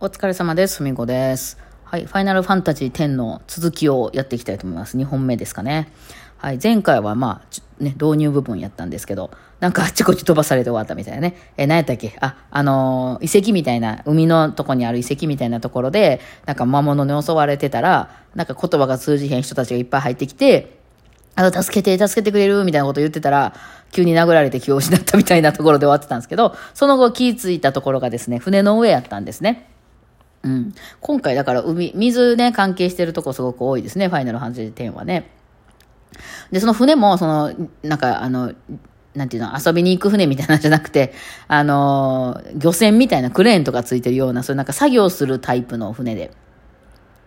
お疲れ様です。ふみこです。はい。ファイナルファンタジー10の続きをやっていきたいと思います。2本目ですかね。はい。前回はまあ、ね、導入部分やったんですけど、なんかあっちこっち飛ばされて終わったみたいなね。え、何やったっけ？あ、あのー遺跡みたいな、海のとこにある遺跡みたいなところで、なんか魔物に襲われてたら、なんか言葉が通じへん人たちがいっぱい入ってきて、あの、助けて、助けてくれるみたいなこと言ってたら、急に殴られて気を失ったみたいなところで終わってたんですけど、その後気ぃついたところがですね、船の上やったんですね。うん。今回だから海、水ね、関係してるとこすごく多いですね、ファイナルファンタジー10はね。で、その船も、その、なんか、あの、なんていうの、遊びに行く船みたいなんじゃなくて、あの、漁船みたいなクレーンとかついてるような、そういうなんか作業するタイプの船で。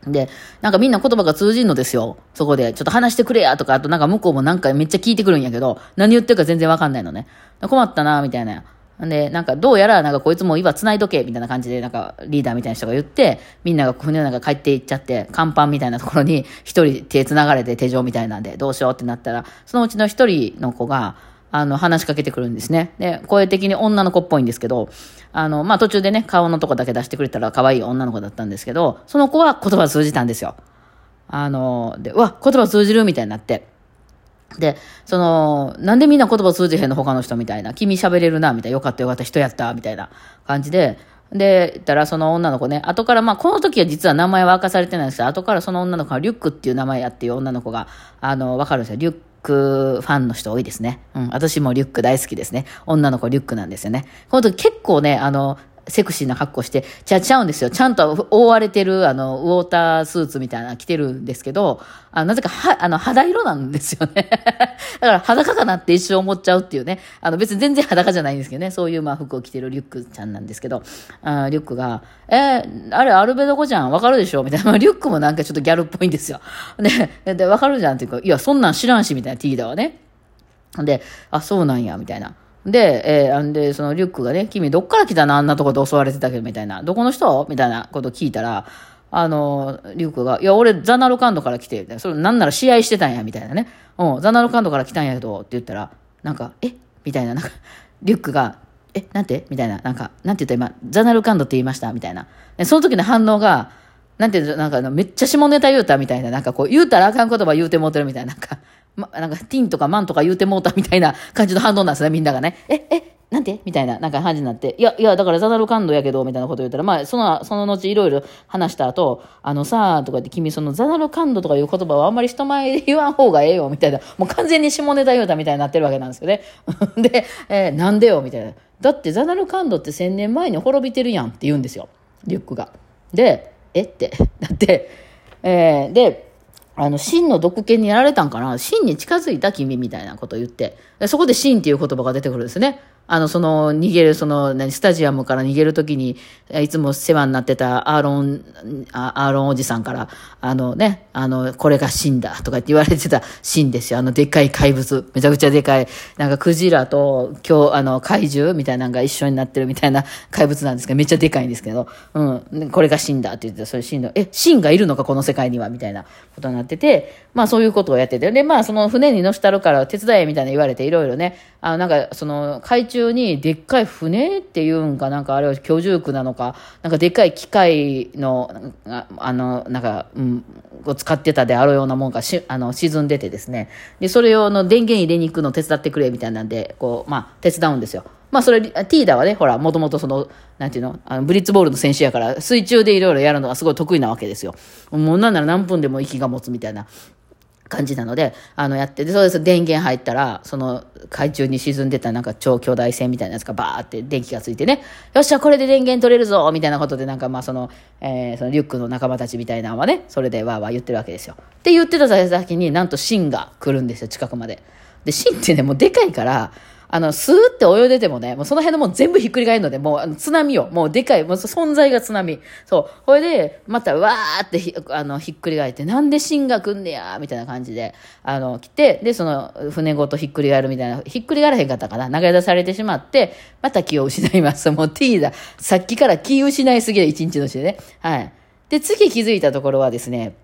で、なんかみんな言葉が通じんのですよ。そこで、ちょっと話してくれやとか、あとなんか向こうもなんかめっちゃ聞いてくるんやけど、何言ってるか全然わかんないのね。困ったな、みたいな。で、なんかどうやら、なんかこいつも今繋いどけ、みたいな感じで、なんかリーダーみたいな人が言って、みんなが船の中帰っていっちゃって、甲板みたいなところに一人手繋がれて手錠みたいなんで、どうしようってなったら、そのうちの一人の子が、あの、話しかけてくるんですね。で、声的に女の子っぽいんですけど、あの、まあ、途中でね、顔のとこだけ出してくれたら可愛い女の子だったんですけど、その子は言葉通じたんですよ。あの、で、わ、言葉通じるみたいになって。で、その、なんでみんな言葉通じへんの他の人みたいな。君喋れるな、みたいな。よかったよかった、人やった、みたいな感じで。で、言ったらその女の子ね、後から、まあ、この時は実は名前は明かされてないんですけど、後からその女の子がリュックっていう名前やっていう女の子が、あの、わかるんですよ。リュックファンの人多いですね。うん、私もリュック大好きですね。女の子リュックなんですよね。この時結構ね、あの、セクシーな格好して、ちゃちゃうんですよ。ちゃんと覆われてる、あの、ウォータースーツみたいな着てるんですけど、あなぜか、は、あの、肌色なんですよね。だから裸かなって一瞬思っちゃうっていうね。あの、別に全然裸じゃないんですけどね。そういう、まあ、服を着てるリュックちゃんなんですけど、あリュックが、えーあれ、アルベド語じゃんわかるでしょ？みたいな。まリュックもなんかちょっとギャルっぽいんですよ。で、で、わかるじゃんっていうか、いや、そんなん知らんし、みたいな、ティーダはね。で、あ、そうなんや、みたいな。で、えー、んで、そのリュックがね、君どっから来たの？あんなとこで襲われてたけど、みたいな。どこの人？みたいなこと聞いたら、あの、リュックが、いや、俺、ザナルカンドから来て、みたいな。それ、なんなら試合してたんや、みたいなね。うん、ザナルカンドから来たんやけど、って言ったら、なんか、え？みたいな、なんか、リュックが、え、なんて？みたいな、なんか、なんて言った？今、ザナルカンドって言いました？みたいな。でその時の反応が、なんていう、なんか、めっちゃ下ネタ言うたみたいな、なんかこう、言うたらあかん言葉言うてもうてるみたいな、なんか、ま、なんか、ティンとかマンとか言うてもうたみたいな感じの反応なんですね、みんながね。え、え、なんてみたいな、なんか感じになって、いや、いや、だからザナルカンドやけど、みたいなこと言ったら、まあ、その、その後いろいろ話した後、あのさ、とか言って、君そのザナルカンドとかいう言葉はあんまり人前で言わん方がええよ、みたいな、もう完全に下ネタ言うたみたいになってるわけなんですよね。で、えーなんでよ、みたいな。だってザナルカンドって千年前に滅びてるやんって言うんですよ、リュックが。で、えって、だって、えーで、あの、真の毒犬にやられたんかな？真に近づいた君みたいなこと言って。そこで真っていう言葉が出てくるんですね。あの、その、逃げる、その、何、スタジアムから逃げるときに、いつも世話になってたアーロン、アーロンおじさんから、あのね、あの、これが真だとかって言われてた真ですよ。あの、でっかい怪物。めちゃくちゃでかい。なんか、クジラと、今日、あの、怪獣みたいなのが一緒になってるみたいな 怪物なんですけど、めっちゃでかいんですけど、うん、これが真だって言ってた、それ真の、え、真がいるのか、この世界には、みたいなことになってて、まあそういうことをやってて、で、まあその船に乗したるから手伝えみたいな言われて、いろいろね、あの、なんか、その、海中にでっかい船っていうんかなんか、あれは居住区なのか、なんかでっかい機械の、あの、なんか、うん、を使ってたであろうようなもんがし、あの、沈んでてですね。で、それ用の電源入れに行くの手伝ってくれみたいなんで、こう、まあ、手伝うんですよ。まあ、それ、ティーダはね、ほら、もともとその、なんていうの、あのブリッツボールの選手やから、水中でいろいろやるのがすごい得意なわけですよ。もうなんなら何分でも息が持つみたいな。感じなので、あの、やって、で、そうです。電源入ったら、その、海中に沈んでたなんか超巨大船みたいなやつがバーって電気がついてね、よっしゃ、これで電源取れるぞみたいなことで、なんかまあ、その、えーそのリュックの仲間たちみたいなのはね、それでわーわー言ってるわけですよ。って言ってた先になんとシンが来るんですよ、近くまで。で、シンってね、もうでかいから、あの、スーって泳いでてもね、もうその辺のもう全部ひっくり返るので、もうあの津波よ。もうでかい、もう存在が津波。そう。これで、またわーってひあのひっくり返って、なんで芯が来んねやみたいな感じで、あの、来て、で、その船ごとひっくり返るみたいな、ひっくり返らへんかったかな。投げ出されてしまって、また気を失います。もうティーだ。さっきから気失いすぎる一日のうちでね。はい。で、次気づいたところはですね、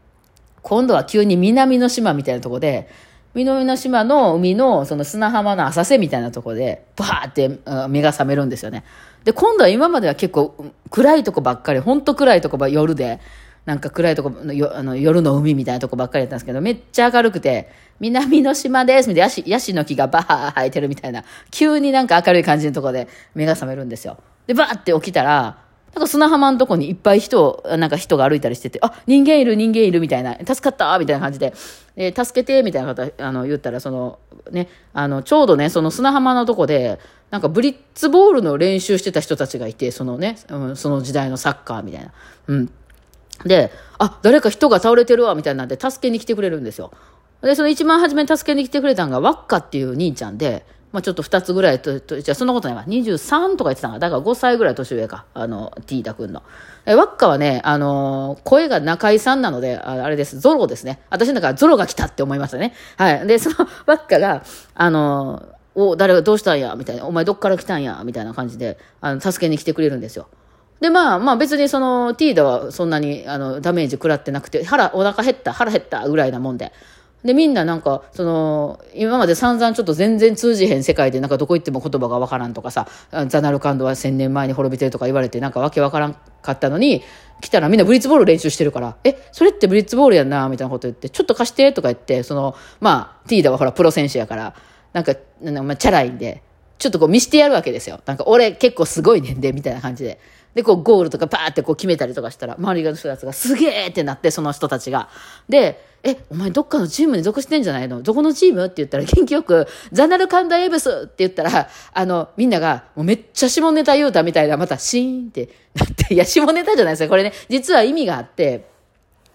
今度は急に南の島みたいなところで、南の島の海のその砂浜の浅瀬みたいなところで、バーって目が覚めるんですよね。で、今度は今までは結構暗いとこばっかり、ほんと暗いとこば夜で、なんか暗いとこよあの夜の海みたいなとこばっかりやったんですけど、めっちゃ明るくて、南の島ですみたいな、ヤシヤシの木がバー生えてるみたいな、急になんか明るい感じのとこで目が覚めるんですよ。で、バーって起きたら、なんか砂浜のとこにいっぱい人、なんか人が歩いたりしてて、あ、人間いる、人間いる、みたいな、助かったみたいな感じで、えー、助けて、みたいな方、あの、言ったら、その、ね、あの、ちょうどね、その砂浜のとこで、なんかブリッツボールの練習してた人たちがいて、そのね、うん、その時代のサッカーみたいな。うん。で、あ、誰か人が倒れてるわ、みたいなんで、助けに来てくれるんですよ。で、その一番初めに助けに来てくれたのが、ワッカっていう兄ちゃんで、まあちょっと2つぐらいと、とじゃそんなことないわ。23とか言ってたのだから5歳ぐらい年上か。あの、ティーダ君の。え、ワッカはね、あのー、声が中井さんなので、あれです、ゾロですね。私の中からゾロが来たって思いましたね。はい。で、そのワッカが、あのー、お、誰がどうしたんや？みたいな。お前どっから来たんや？みたいな感じで、あの、助けに来てくれるんですよ。で、まあ、まあ別にその、ティーダはそんなに、あの、ダメージ食らってなくて、腹、お腹減った、腹減ったぐらいなもんで。で、みんななんか、その、今まで散々ちょっと全然通じへん世界で、なんかどこ行っても言葉がわからんとかさ、ザナルカンドは千年前に滅びてるとか言われて、なんかわけわからんかったのに、来たらみんなブリッツボール練習してるから、え、それってブリッツボールやんな、みたいなこと言って、ちょっと貸して、とか言って、その、まあ、ティーダはほら、プロ選手やから、なんか、なんかチャラいんで、ちょっとこう見してやるわけですよ。なんか、俺結構すごいねんで、みたいな感じで。で、こう、ゴールとかパーってこう決めたりとかしたら、周りが人たちがすげえってなって、その人たちが。で、え、お前どっかのチームに属してんじゃないの？どこのチーム？って言ったら元気よく、ザナルカンダエブスって言ったら、あの、みんなが、もうめっちゃ下ネタ言うたみたいな、またシーンってなって、いや、下ネタじゃないですよ。これね、実は意味があって、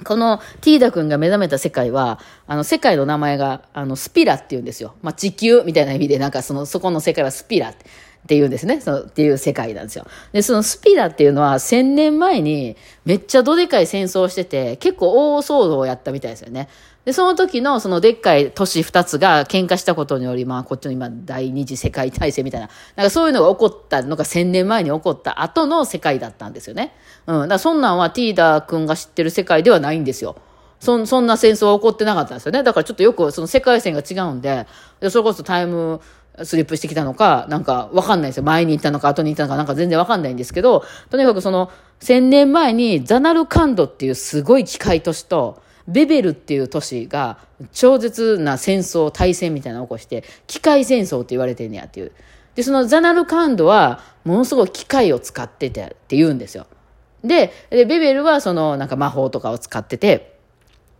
このティーダ君が目覚めた世界は、あの、世界の名前が、あの、スピラって言うんですよ。まあ、地球みたいな意味で、なんかその、そこの世界はスピラって。っていうんですね。その、っていう世界なんですよ。で、そのスピラっていうのは1000年前にめっちゃどでかい戦争をしてて、結構大騒動をやったみたいですよね。で、その時のそのでっかい都市2つが喧嘩したことにより、まあこっちの今第二次世界大戦みたいな、なんかそういうのが起こったのが1000年前に起こった後の世界だったんですよね。うん。だからそんなんはティーダー君が知ってる世界ではないんですよ。そそんな戦争は起こってなかったんですよね。だからちょっとよくその世界線が違うんで、でそれこそタイムスリップしてきたのか、なんかわかんないですよ。前に行ったのか後に行ったのかなんか全然わかんないんですけど、とにかくその1000年前にザナルカンドっていうすごい機械都市と、ベベルっていう都市が超絶な戦争、大戦みたいなのを起こして、機械戦争って言われてんねやっていう。で、そのザナルカンドはものすごい機械を使っててって言うんですよ。で、でベベルはそのなんか魔法とかを使ってて、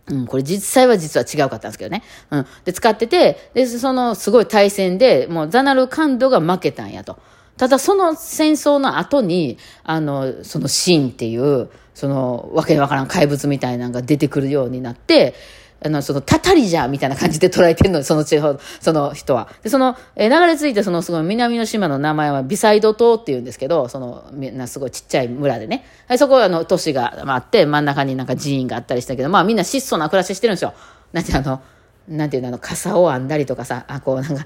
うん、これ実際は実は違うかったんですけどね。うん。で、使ってて、で、そのすごい対戦で、もうザナルカンドが負けたんやと。ただその戦争の後に、あの、そのシーンっていう、その、わけわからん怪物みたいなのが出てくるようになって、あの、その、たたりじゃみたいな感じで捉えてるの、その地方、その人は。で、その、えー、流れ着いて、その、すごい南の島の名前はビサイド島っていうんですけど、その、みんなすごいちっちゃい村でね。はい、そこは、あの、都市があって、真ん中になんか寺院があったりしたけど、まあみんな質素な暮らししてるんですよ。なんてあの、なんていうの、あの、傘を編んだりとかさ、あ、こう、なんか、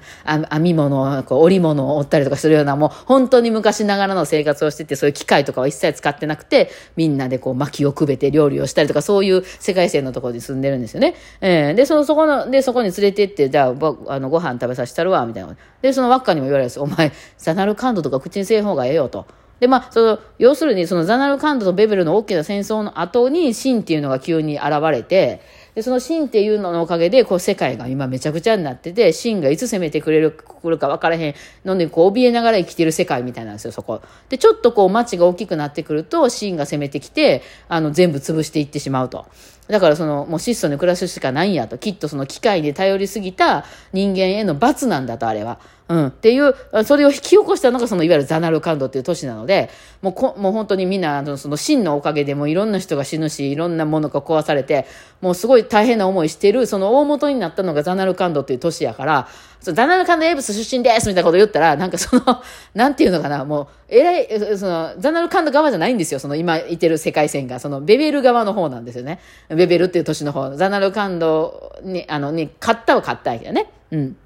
編み物、こう、織物を折ったりとかするような、もう、本当に昔ながらの生活をしてて、そういう機械とかは一切使ってなくて、みんなでこう、薪をくべて料理をしたりとか、そういう世界線のところに住んでるんですよね。えー、で、その、そこの、で、そこに連れてって、じゃあ、あの、ご飯食べさせたるわ、みたいな。で、その輪っかにも言われるんですお前、ザナルカンドとか口にせえ方がええよと。で、まあ、その、要するに、そのザナルカンドとベベルの大きな戦争の後に、シンっていうのが急に現れて、で、そのシっていうののおかげで、こう世界が今めちゃくちゃになってて、シがいつ攻めてくれる、くるか分からへんので、こう怯えながら生きてる世界みたいなんですよ、そこ。で、ちょっとこう街が大きくなってくると、シが攻めてきて、あの、全部潰していってしまうと。だからその、もう質素に暮らすしかないんやと。きっとその機械に頼りすぎた人間への罰なんだと、あれは。うん。っていう、それを引き起こしたのがそのいわゆるザナルカンドっていう都市なので、もうこ、もう本当にみんな、あのその真のおかげでもいろんな人が死ぬし、いろんなものが壊されて、もうすごい大変な思いしてる、その大元になったのがザナルカンドっていう都市やから、そザナルカンドエイブス出身ですみたいなこと言ったら、なんかその、なんていうのかな、もう、えらい、その、ザナルカンド側じゃないんですよ、その今いてる世界線が、そのベベル側の方なんですよね。ベベルっていう都市の方、ザナルカンドに、あの、に、勝ったは勝ったんやけどね。うん。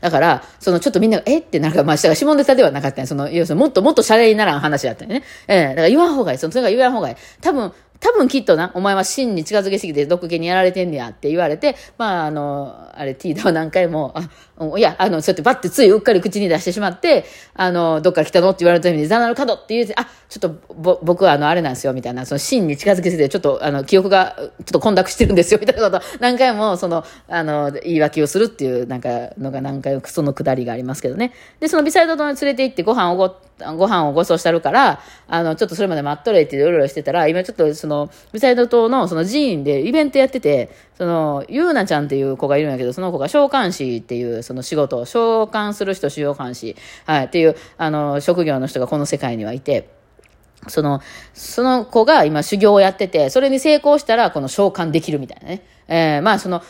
だから、そのちょっとみんなが、えってなんか、まあ、下が下ネタではなかった。その、要するにもっともっとシャレにならん話だったよね。ええー、だから言わん方がいい。その、それが言わん方がいい。多分、多分きっとな、お前は真に近づけすぎて毒気にやられてんねやって言われて、まあ、あの、あれ、ティーダは何回も、あ、いや、あの、そうやってバッてついうっかり口に出してしまって、あの、どっから来たのって言われた時に、ザナル角って言うて、あ、ちょっと、ぼ、僕はあの、あれなんですよ、みたいな、その真に近づけてて、ちょっと、あの、記憶が、ちょっと混濁してるんですよ、みたいなこと、何回も、その、あの、言い訳をするっていう、なんか、のが何回も、そのくだりがありますけどね。で、そのビサイド島に連れて行ってご飯をご、ご飯をご馳走したるから、あの、ちょっとそれまで待っとれってうろうろしてたら、今ちょっとその、ビサイド島のその寺院でイベントやってて、その、ゆうなちゃんっていう子がいるんやけど、その子が召喚師っていうその仕事を、召喚する人、召喚師、はい、っていう、あの、職業の人がこの世界にはいて、その、その子が今修行をやってて、それに成功したら、この召喚できるみたいなね。えー、まあその、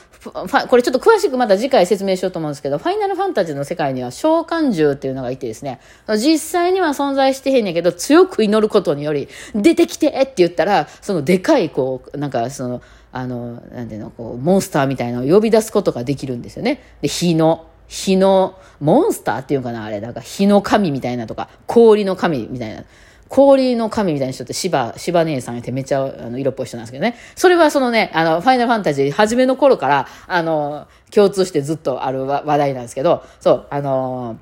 これちょっと詳しくまた次回説明しようと思うんですけど、ファイナルファンタジーの世界には召喚獣っていうのがいてですね、実際には存在してへんねんけど、強く祈ることにより、出てきてって言ったら、そのでかい、こう、なんかその、あの、なんていうの、こう、モンスターみたいなのを呼び出すことができるんですよね。で、火の、火の、モンスターっていうかな、あれ、なんか火の神みたいなとか、氷の神みたいな。氷の神みたいな人って芝、芝姉さんやってめっちゃあの色っぽい人なんですけどね。それはそのね、あの、ファイナルファンタジー初めの頃から、あの、共通してずっとある話題なんですけど、そう、あの、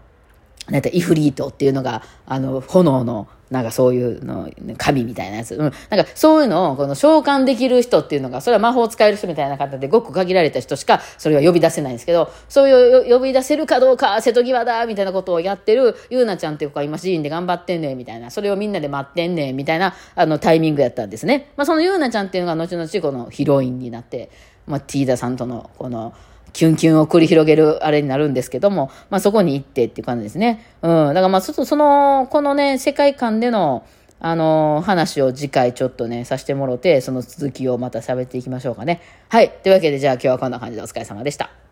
なんて、イフリートっていうのが、あの、炎の、なんかそういうの、神みたいなやつ。うん。なんかそういうのを、この召喚できる人っていうのが、それは魔法を使える人みたいな方で、ごく限られた人しか、それは呼び出せないんですけど、そういう呼び出せるかどうか、瀬戸際だ、みたいなことをやってる、ゆうなちゃんっていう子が今、シーンで頑張ってんねん、みたいな。それをみんなで待ってんねん、みたいな、あの、タイミングやったんですね。まあ、そのゆうなちゃんっていうのが、後々このヒロインになって、まあ、ティーダさんとの、この、キュンキュンを繰り広げるあれになるんですけども、まあそこに行ってっていう感じですね。うん。だからまあちょっとその、このね、世界観での、あの、話を次回ちょっとね、させてもろて、その続きをまた喋っていきましょうかね。はい。というわけで、じゃあ今日はこんな感じでお疲れ様でした。